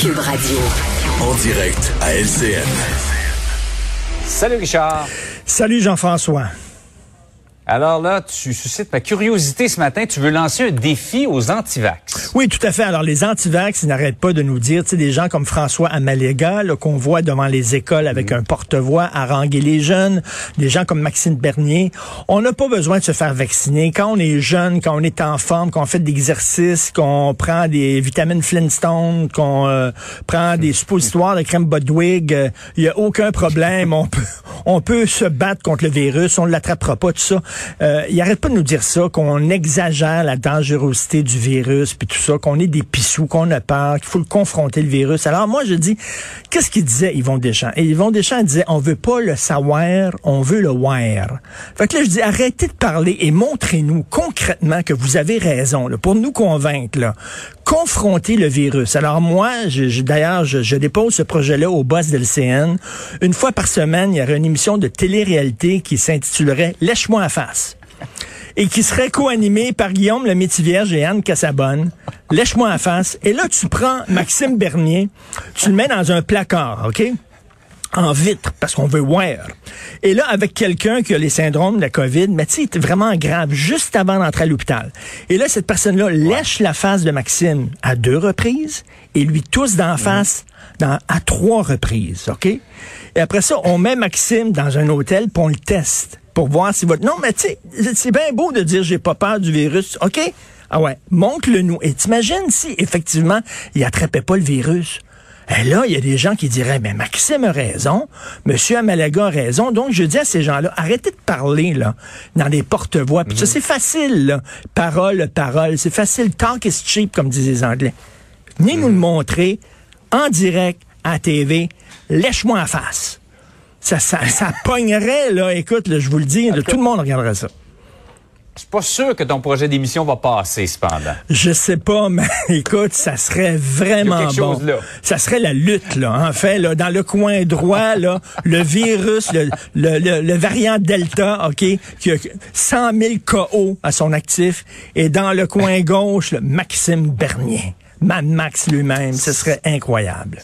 Cube Radio. En direct à LCN. Salut Richard. Salut Jean-François. Alors là, tu suscites ma curiosité ce matin. Tu veux lancer un défi aux antivax. Oui, tout à fait. Alors, les antivax, ils n'arrêtent pas de nous dire, tu sais, des gens comme François Amalega, qu'on voit devant les écoles avec un porte-voix haranguer les jeunes, des gens comme Maxime Bernier. On n'a pas besoin de se faire vacciner. Quand on est jeune, quand on est en forme, qu'on fait de l'exercice, qu'on prend des vitamines Flintstone, qu'on euh, prend des suppositoires de crème Bodwig, euh, il y a aucun problème. On peut, on peut se battre contre le virus, on ne l'attrapera pas, tout ça. Euh, il arrête pas de nous dire ça, qu'on exagère la dangerosité du virus, puis tout ça, qu'on est des pissous, qu'on a peur, qu'il faut le confronter le virus. Alors moi, je dis, qu'est-ce qu'il disait Yvon Deschamps? Et Yvon Deschamps disait, on veut pas le savoir, on veut le voir. Fait que là, je dis, arrêtez de parler et montrez-nous concrètement que vous avez raison, là, pour nous convaincre, là. Confronter le virus. Alors moi, je, d'ailleurs, je, dépose ce projet-là au boss de l'CN. Une fois par semaine, il y aurait une émission de télé-réalité qui s'intitulerait Lèche-moi à face et qui serait co-animé par Guillaume le Métivierge et Anne Cassabonne. Lèche-moi en face. Et là, tu prends Maxime Bernier, tu le mets dans un placard, OK? En vitre, parce qu'on veut voir. Et là, avec quelqu'un qui a les syndromes de la COVID, mais tu sais, c'est vraiment grave, juste avant d'entrer à l'hôpital. Et là, cette personne-là lèche la face de Maxime à deux reprises et lui tousse d'en face dans, à trois reprises, OK? Et après ça, on met Maxime dans un hôtel puis on le teste pour voir si votre... Non, mais tu sais, c'est bien beau de dire j'ai pas peur du virus, OK? Ah ouais, montre-le nous. Et t'imagines si, effectivement, il attrapait pas le virus? Et là, il y a des gens qui diraient, mais Maxime a raison, Monsieur Amalaga a raison. Donc, je dis à ces gens-là, arrêtez de parler, là, dans des porte-voix. Puis ça, c'est facile, là. Parole, parole. C'est facile. Talk is cheap, comme disent les Anglais. Venez nous le montrer en direct à la TV. Lèche-moi en face. Ça, ça, ça pognerait, là. Écoute, là, je vous le dis, là, tout le monde regarderait ça. Je suis pas sûr que ton projet d'émission va passer, cependant. Je sais pas, mais écoute, ça serait vraiment Il y a quelque bon. chose là. Ça serait la lutte, là. En fait, là, dans le coin droit, là, le virus, le, le, le- le variant Delta, OK, qui a 100 000 KO à son actif, et dans le coin gauche, le Maxime Bernier. Mad Max lui-même, ce serait incroyable.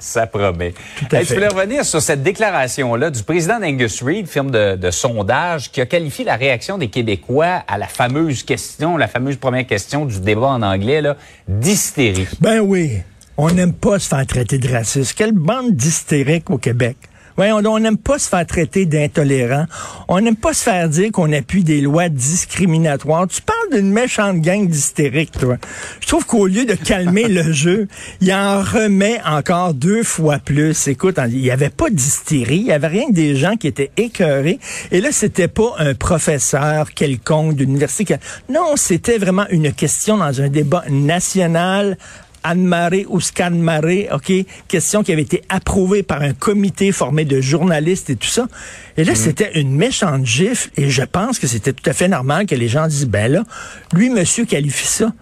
Ça promet. à Hey, fait. Je voulais revenir sur cette déclaration-là du président d'Angus Reid, firme de, de sondage, qui a qualifié la réaction des Québécois à la fameuse question, la fameuse première question du débat en anglais, là, d'hystérie. Ben oui, on n'aime pas se faire traiter de raciste. Quelle bande d'hystériques au Québec. Ouais, on n'aime pas se faire traiter d'intolérant. On n'aime pas se faire dire qu'on appuie des lois discriminatoires. Tu parles d'une méchante gang d'hystériques, toi. Je trouve qu'au lieu de calmer le jeu, il en remet encore deux fois plus. Écoute, il n'y avait pas d'hystérie, il y avait rien que des gens qui étaient écœurés. Et là, c'était pas un professeur quelconque d'université. Non, c'était vraiment une question dans un débat national Anne-Marie ou Scan-Marie, OK? Question qui avait été approuvée par un comité formé de journalistes et tout ça. Et là, c'était une méchante gifle et je pense que c'était tout à fait normal que les gens disent, ben là, lui, monsieur qualifie ça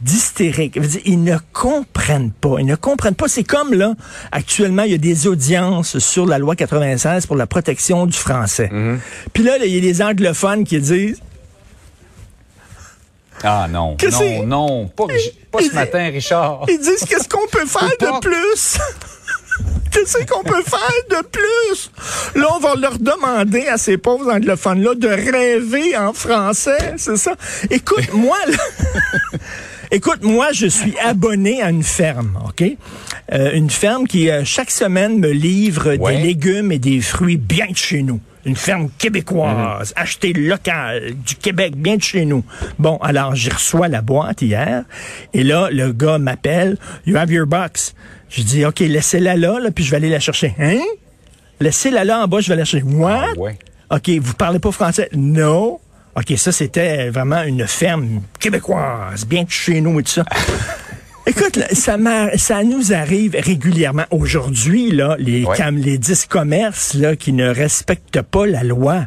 d'hystérique. Ils ne comprennent pas. Ils ne comprennent pas. C'est comme là, actuellement, il y a des audiences sur la loi 96 pour la protection du français. Puis là, là, il y a des anglophones qui disent, Ah non, non, non, pas, pas ce matin, Richard. ils disent qu'est-ce qu'on peut faire de plus? Qu'est-ce qu'on peut faire de plus? Là, on va leur demander à ces pauvres anglophones-là de rêver en français, c'est ça? Écoute, moi, là, Écoute, moi, je suis abonné à une ferme, OK? Euh, une ferme qui, euh, chaque semaine, me livre Ouais. des légumes et des fruits bien de chez nous. Une ferme québécoise, achetée locale, du Québec, bien de chez nous. Bon, alors, j'y reçois la boîte hier, et là, le gars m'appelle, « You have your box. » Je dis, OK, laissez-la là, là, puis je vais aller la chercher. Hein? Laissez-la là en bas, je vais la chercher. What? Ah, ouais. OK, vous parlez pas français? Non. OK, ça, c'était vraiment une ferme québécoise, bien de chez nous et tout ça. Écoute, là, ça, ça nous arrive régulièrement. Aujourd'hui, là, les, Ouais. cam- les 10 commerces là, qui ne respectent pas la loi.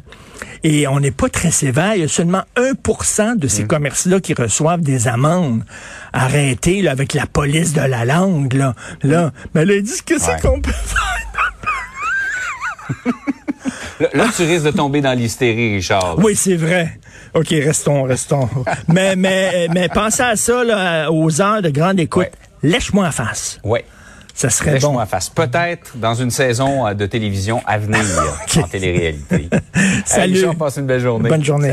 Et on n'est pas très sévère. Il y a seulement 1% de Mm. ces commerces-là qui reçoivent des amendes arrêtées là, avec la police de la langue. Là, là. mais là, ils disent qu'est-ce Ouais. qu'on peut faire? Là, là, tu risques de tomber dans l'hystérie, Richard. Oui, c'est vrai. OK, restons, restons. mais, mais, mais pensez à ça, là, aux heures de grande écoute. Ouais. Lèche-moi en face. Ouais. Ça serait Lèche-moi bon. en face. Peut-être dans une saison euh, de télévision à venir en télé-réalité. Salut. Hey, Richard, passe une belle journée. Bonne journée.